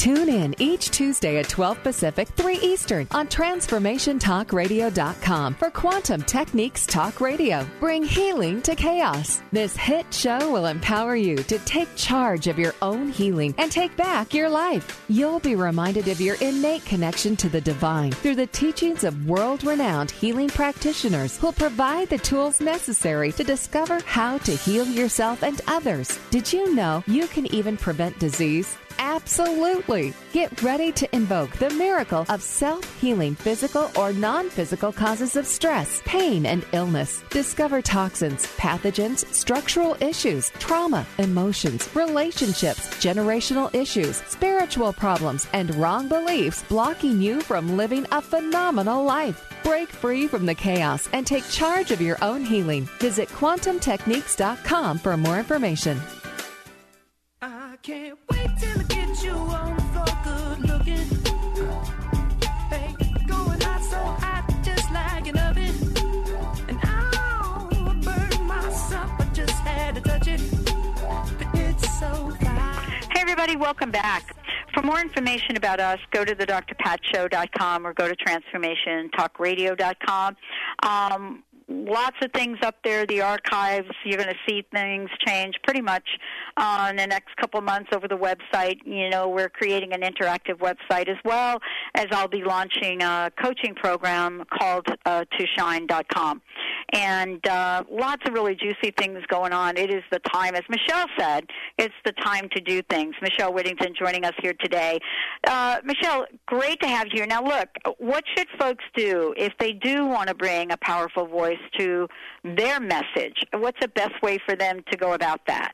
[SPEAKER 14] Tune in each Tuesday at 12 Pacific, 3 Eastern on TransformationTalkRadio.com for Quantum Techniques Talk Radio. Bring healing to chaos. This hit show will empower you to take charge of your own healing and take back your life. You'll be reminded of your innate connection to the divine through the teachings of world renowned healing practitioners who'll provide the tools necessary to discover how to heal yourself and others. Did you know you can even prevent disease? Absolutely. Get ready to invoke the miracle of self healing physical or non physical causes of stress, pain, and illness. Discover toxins, pathogens, structural issues, trauma, emotions, relationships, generational issues, spiritual problems, and wrong beliefs blocking you from living a phenomenal life. Break free from the chaos and take charge of your own healing. Visit quantumtechniques.com for more information.
[SPEAKER 8] I can't wait
[SPEAKER 1] welcome back. For more information about us, go to the drpatshow.com or go to transformationtalkradio.com. Um, lots of things up there, the archives. You're going to see things change pretty much uh, in the next couple months over the website. You know, we're creating an interactive website as well as I'll be launching a coaching program called uh, toshine.com. And uh, lots of really juicy things going on. It is the time, as Michelle said, it's the time to do things. Michelle Whittington joining us here today. Uh, Michelle, great to have you here. Now, look, what should folks do if they do want to bring a powerful voice to their message? What's the best way for them to go about that?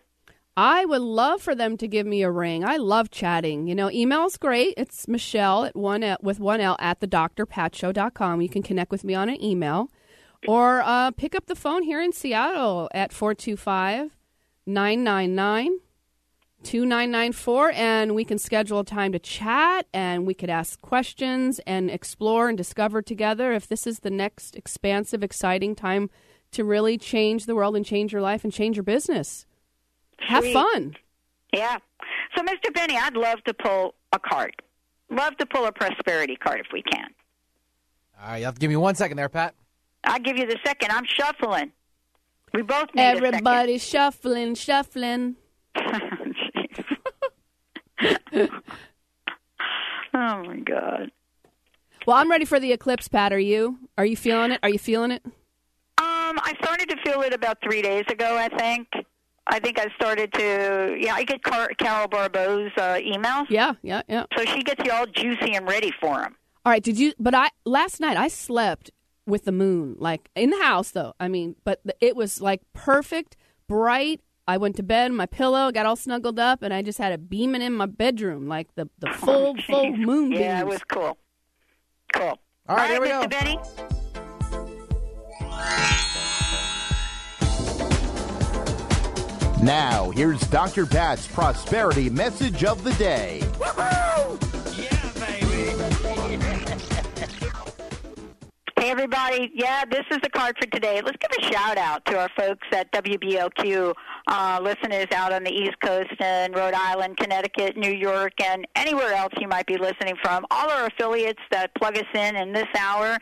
[SPEAKER 3] I would love for them to give me a ring. I love chatting. You know, email's great. It's Michelle at one L, with one L at the drpatshow.com. You can connect with me on an email or uh, pick up the phone here in Seattle at 425 999 2994 and we can schedule a time to chat and we could ask questions and explore and discover together if this is the next expansive, exciting time to really change the world and change your life and change your business. Have
[SPEAKER 1] Sweet.
[SPEAKER 3] fun.
[SPEAKER 1] Yeah. So, Mr. Benny, I'd love to pull a card. Love to pull a prosperity card if we can.
[SPEAKER 2] All right, you have to give me one second there, Pat.
[SPEAKER 1] I'll give you the second. I'm shuffling. We both need a second.
[SPEAKER 3] Everybody shuffling, shuffling. (laughs)
[SPEAKER 1] Oh my God.
[SPEAKER 3] Well, I'm ready for the eclipse, Pat. Are you? Are you feeling it? Are you feeling it?
[SPEAKER 1] Um, I started to feel it about three days ago. I think. I think I started to. Yeah, I get Car- Carol Barbeau's uh, emails.
[SPEAKER 3] Yeah, yeah, yeah.
[SPEAKER 1] So she gets you all juicy and ready for them.
[SPEAKER 3] All right. Did you? But I last night I slept with the moon, like in the house, though. I mean, but it was like perfect, bright. I went to bed, my pillow got all snuggled up, and I just had it beaming in my bedroom, like the the oh, full full moon beams.
[SPEAKER 1] Yeah, it was cool. Cool.
[SPEAKER 2] All right, here we
[SPEAKER 1] Mr.
[SPEAKER 2] go.
[SPEAKER 1] Benny.
[SPEAKER 15] Now, here's Dr. Pat's prosperity message of the day.
[SPEAKER 1] Hey, everybody. Yeah, this is the card for today. Let's give a shout out to our folks at WBLQ, uh, listeners out on the East Coast and Rhode Island, Connecticut, New York, and anywhere else you might be listening from. All our affiliates that plug us in in this hour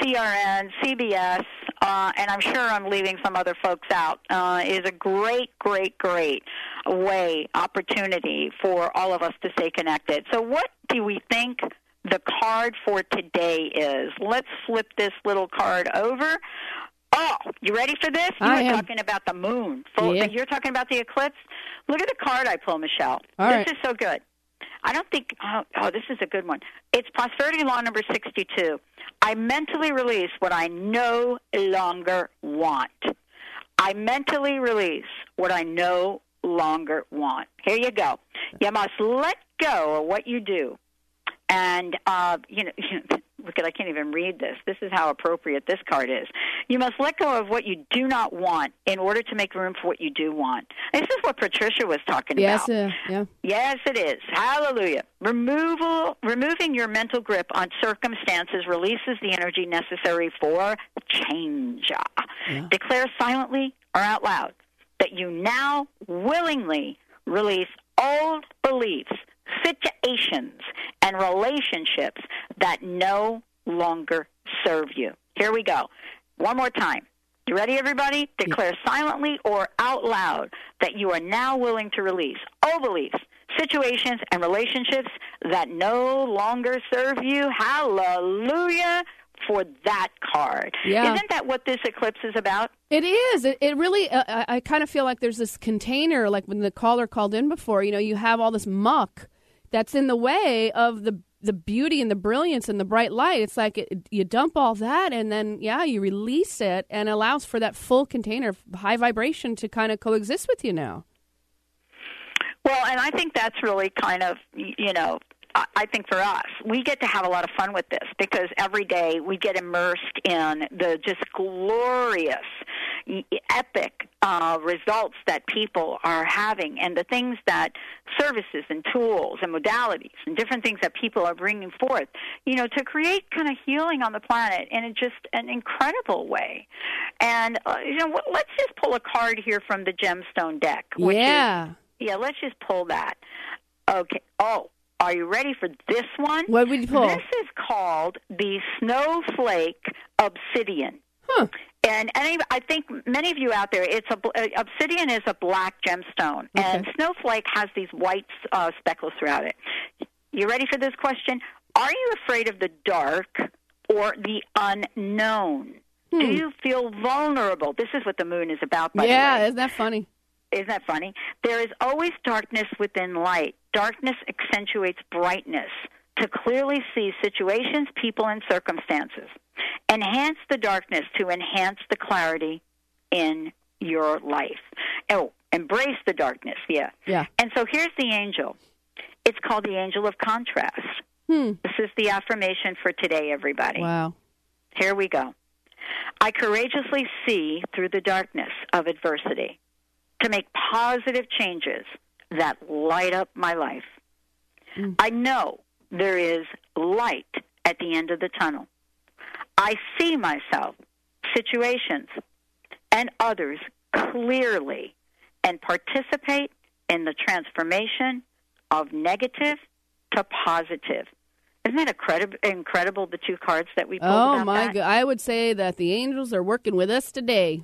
[SPEAKER 1] CRN, CBS, uh, and I'm sure I'm leaving some other folks out, uh, is a great, great, great way, opportunity for all of us to stay connected. So, what do we think the card for today is? Let's flip this little card over. Oh, you ready for this? You
[SPEAKER 3] I
[SPEAKER 1] were
[SPEAKER 3] am.
[SPEAKER 1] talking about the moon. Full,
[SPEAKER 3] Yeah.
[SPEAKER 1] You're talking about the eclipse. Look at the card I pulled, Michelle.
[SPEAKER 3] All
[SPEAKER 1] this
[SPEAKER 3] right.
[SPEAKER 1] is so good. I don't think. Oh, oh, this is a good one. It's prosperity law number sixty-two. I mentally release what I no longer want. I mentally release what I no longer want. Here you go. You must let go of what you do. And, uh, you know, (laughs) look at, I can't even read this. This is how appropriate this card is. You must let go of what you do not want in order to make room for what you do want. This is what Patricia was talking
[SPEAKER 3] Yes,
[SPEAKER 1] about.
[SPEAKER 3] uh, yeah.
[SPEAKER 1] Yes, it is. Hallelujah. Removal, removing your mental grip on circumstances releases the energy necessary for change. Declare silently or out loud that you now willingly release old beliefs, situations, and relationships that no longer serve you. Here we go. One more time. You ready, everybody? Declare silently or out loud that you are now willing to release all beliefs, situations, and relationships that no longer serve you. Hallelujah for that card.
[SPEAKER 3] Yeah.
[SPEAKER 1] Isn't that what this eclipse is about?
[SPEAKER 3] It is. It, it really. Uh, I, I kind of feel like there's this container, like when the caller called in before. You know, you have all this muck that's in the way of the the beauty and the brilliance and the bright light. It's like it, you dump all that, and then yeah, you release it, and allows for that full container of high vibration to kind of coexist with you now.
[SPEAKER 1] Well, and I think that's really kind of, you know, I think for us, we get to have a lot of fun with this because every day we get immersed in the just glorious, epic uh, results that people are having and the things that services and tools and modalities and different things that people are bringing forth, you know, to create kind of healing on the planet in a, just an incredible way. And, uh, you know, let's just pull a card here from the gemstone deck. Which
[SPEAKER 3] Yeah.
[SPEAKER 1] Is, yeah, let's just pull that. Okay. Oh, are you ready for this one?
[SPEAKER 3] What would you pull?
[SPEAKER 1] This is called the snowflake obsidian.
[SPEAKER 3] Huh.
[SPEAKER 1] And any, I think many of you out there, it's a uh, obsidian is a black gemstone, and snowflake has these white uh, speckles throughout it. You ready for this question? Are you afraid of the dark or the unknown? Do you feel vulnerable? This is what the moon is about, by the way.
[SPEAKER 3] yeah, isn't that funny?
[SPEAKER 1] Isn't that funny? There is always darkness within light. Darkness accentuates brightness to clearly see situations, people, and circumstances. Enhance the darkness to enhance the clarity in your life. Oh, embrace the darkness, yeah.
[SPEAKER 3] Yeah.
[SPEAKER 1] And so here's the angel. It's called the angel of contrast.
[SPEAKER 3] Hmm.
[SPEAKER 1] This is the affirmation for today, everybody.
[SPEAKER 3] Wow.
[SPEAKER 1] Here we go. I courageously see through the darkness of adversity to make positive changes that light up my life. I know there is light at the end of the tunnel. I see myself, situations, and others clearly and participate in the transformation of negative to positive. Isn't that incredible, incredible the two cards that we pulled
[SPEAKER 3] Oh my
[SPEAKER 1] that?
[SPEAKER 3] god! I would say that the angels are working with us today.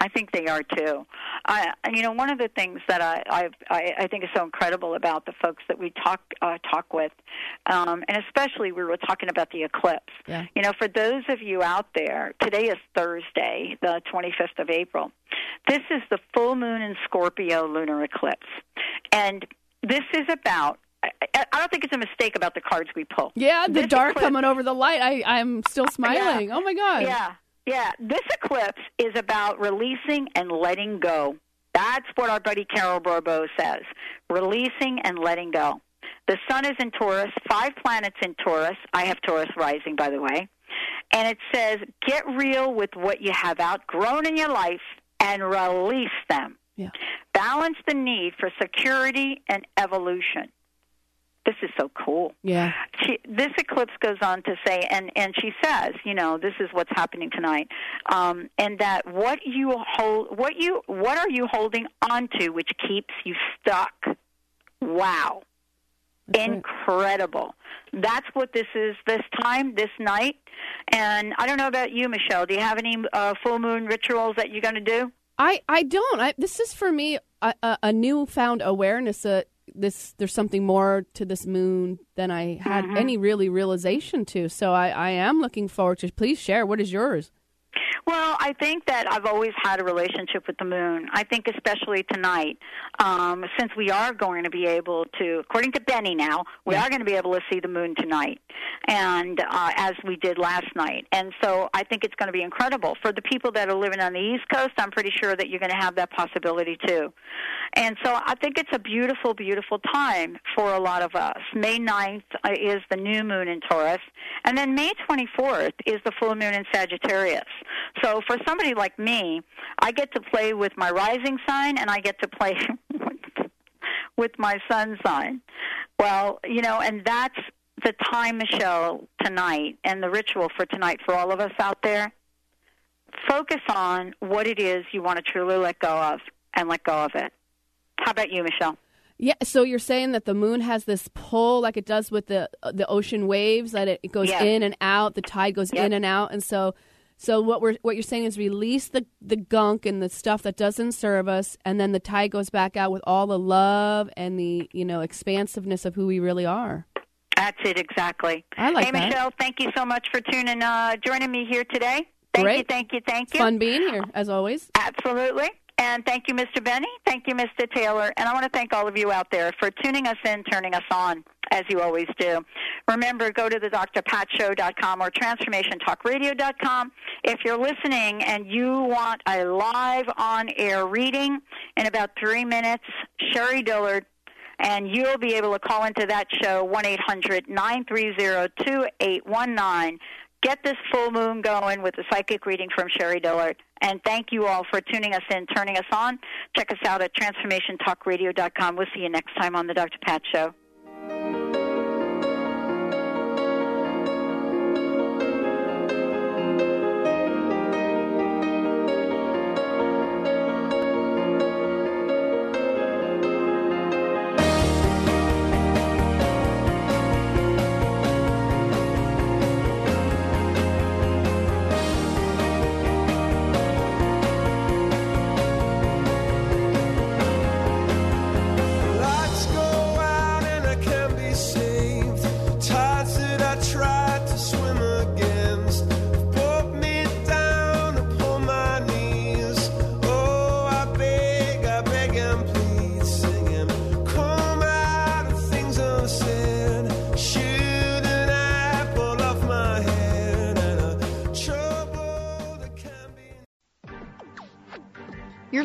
[SPEAKER 1] I think they are too. I, you know, one of the things that I, I, I I think is so incredible about the folks that we talk uh, talk with, um, and especially we were talking about the eclipse.
[SPEAKER 3] Yeah.
[SPEAKER 1] You know, for those of you out there, today is Thursday, the 25th of April. This is the full moon in Scorpio lunar eclipse, and this is about. I, I I don't think it's a mistake about the cards we pull.
[SPEAKER 3] Yeah, the
[SPEAKER 1] This
[SPEAKER 3] dark
[SPEAKER 1] eclipse-
[SPEAKER 3] coming over the light. I I'm still smiling.
[SPEAKER 1] Yeah.
[SPEAKER 3] Oh my god.
[SPEAKER 1] Yeah, yeah. This eclipse is about releasing and letting go. That's what our buddy Carol Bourbeau says releasing and letting go. The sun is in Taurus, five planets in Taurus. I have Taurus rising, by the way. And it says, get real with what you have outgrown in your life and release them.
[SPEAKER 3] Yeah.
[SPEAKER 1] Balance the need for security and evolution. This is so cool
[SPEAKER 3] Yeah.
[SPEAKER 1] she, this eclipse goes on to say, and and she says, you know, this is what's happening tonight, um, and that what you hold, what you, what are you holding onto, which keeps you stuck? Wow, incredible. That's what this is this time, this night, and I don't know about you, Michelle. Do you have any uh, full moon rituals that you're going to do?
[SPEAKER 3] I I don't. I, this is for me a, a, a newfound awareness that this there's something more to this moon than I had
[SPEAKER 1] Mhm.
[SPEAKER 3] any really realization to. So I I am looking forward to. Please share. What is yours?
[SPEAKER 1] Well, I think that I've always had a relationship with the moon. I think especially tonight, um, since we are going to be able to, according to Benny now, we are going to be able to see the moon tonight, and uh, as we did last night. And so I think it's going to be incredible for the people that are living on the East Coast. I'm pretty sure that you're going to have that possibility too. And so I think it's a beautiful, beautiful time for a lot of us. May 9th uh, is the new moon in Taurus, and then May 24th is the full moon in Sagittarius. So for somebody like me, I get to play with my rising sign and I get to play (laughs) with my sun sign. Well, you know, and that's the time, Michelle, tonight, and the ritual for tonight for all of us out there. Focus on what it is you want to truly let go of and let go of it. How about you, Michelle?
[SPEAKER 3] Yeah. So you're saying that the moon has this pull, like it does with the uh, the ocean waves, that it, it goes
[SPEAKER 1] Yes.
[SPEAKER 3] in and out. The tide goes in and out, and so. So what we're what you're saying is release the the gunk and the stuff that doesn't serve us, and then the tide goes back out with all the love and the you know expansiveness of who we really are.
[SPEAKER 1] That's it exactly.
[SPEAKER 3] I like
[SPEAKER 1] hey,
[SPEAKER 3] that.
[SPEAKER 1] Michelle, thank you so much for tuning, uh, joining me here today. Thank you, thank you, thank you.
[SPEAKER 3] Fun being here as always.
[SPEAKER 1] Absolutely. And thank you, Mr. Benny. Thank you, Mr. Taylor. And I want to thank all of you out there for tuning us in, turning us on, as you always do. Remember, go to the drpatshow.com or transformationtalkradio.com. If you're listening and you want a live on air reading in about three minutes, Sherrie Dillard And you'll be able to call into that show, 1 800 930 2819. Get this full moon going with a psychic reading from Sherrie Dillard. And thank you all for tuning us in, turning us on. Check us out at transformationtalkradio.com. We'll see you next time on the Dr. Pat Show.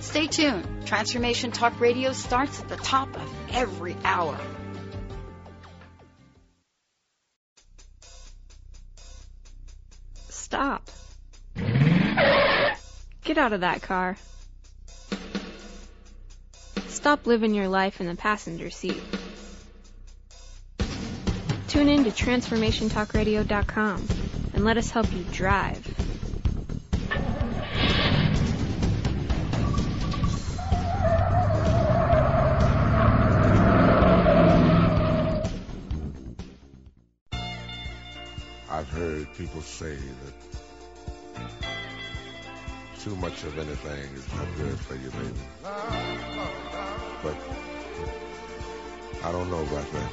[SPEAKER 7] Stay tuned. Transformation Talk Radio starts at the top of every hour.
[SPEAKER 16] Stop. Get out of that car. Stop living your life in the passenger seat. Tune in to TransformationTalkRadio.com and let us help you drive.
[SPEAKER 17] I've heard people say that too much of anything is not good for you, baby. But I don't know about that.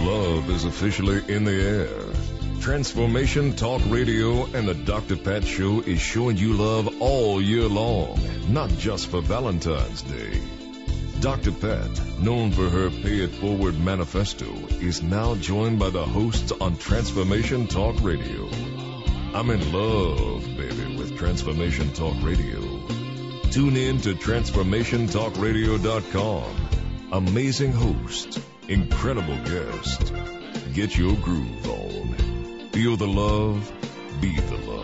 [SPEAKER 18] Love is officially in the air. Transformation Talk Radio and the Dr. Pat Show is showing you love all year long, not just for Valentine's Day. Dr. Pat, known for her Pay It Forward manifesto, is now joined by the hosts on Transformation Talk Radio. I'm in love, baby, with Transformation Talk Radio. Tune in to TransformationTalkRadio.com. Amazing host, incredible guest. Get your groove on. Feel the love, be the love.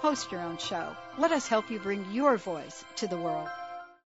[SPEAKER 7] Host your own show. Let us help you bring your voice to the world.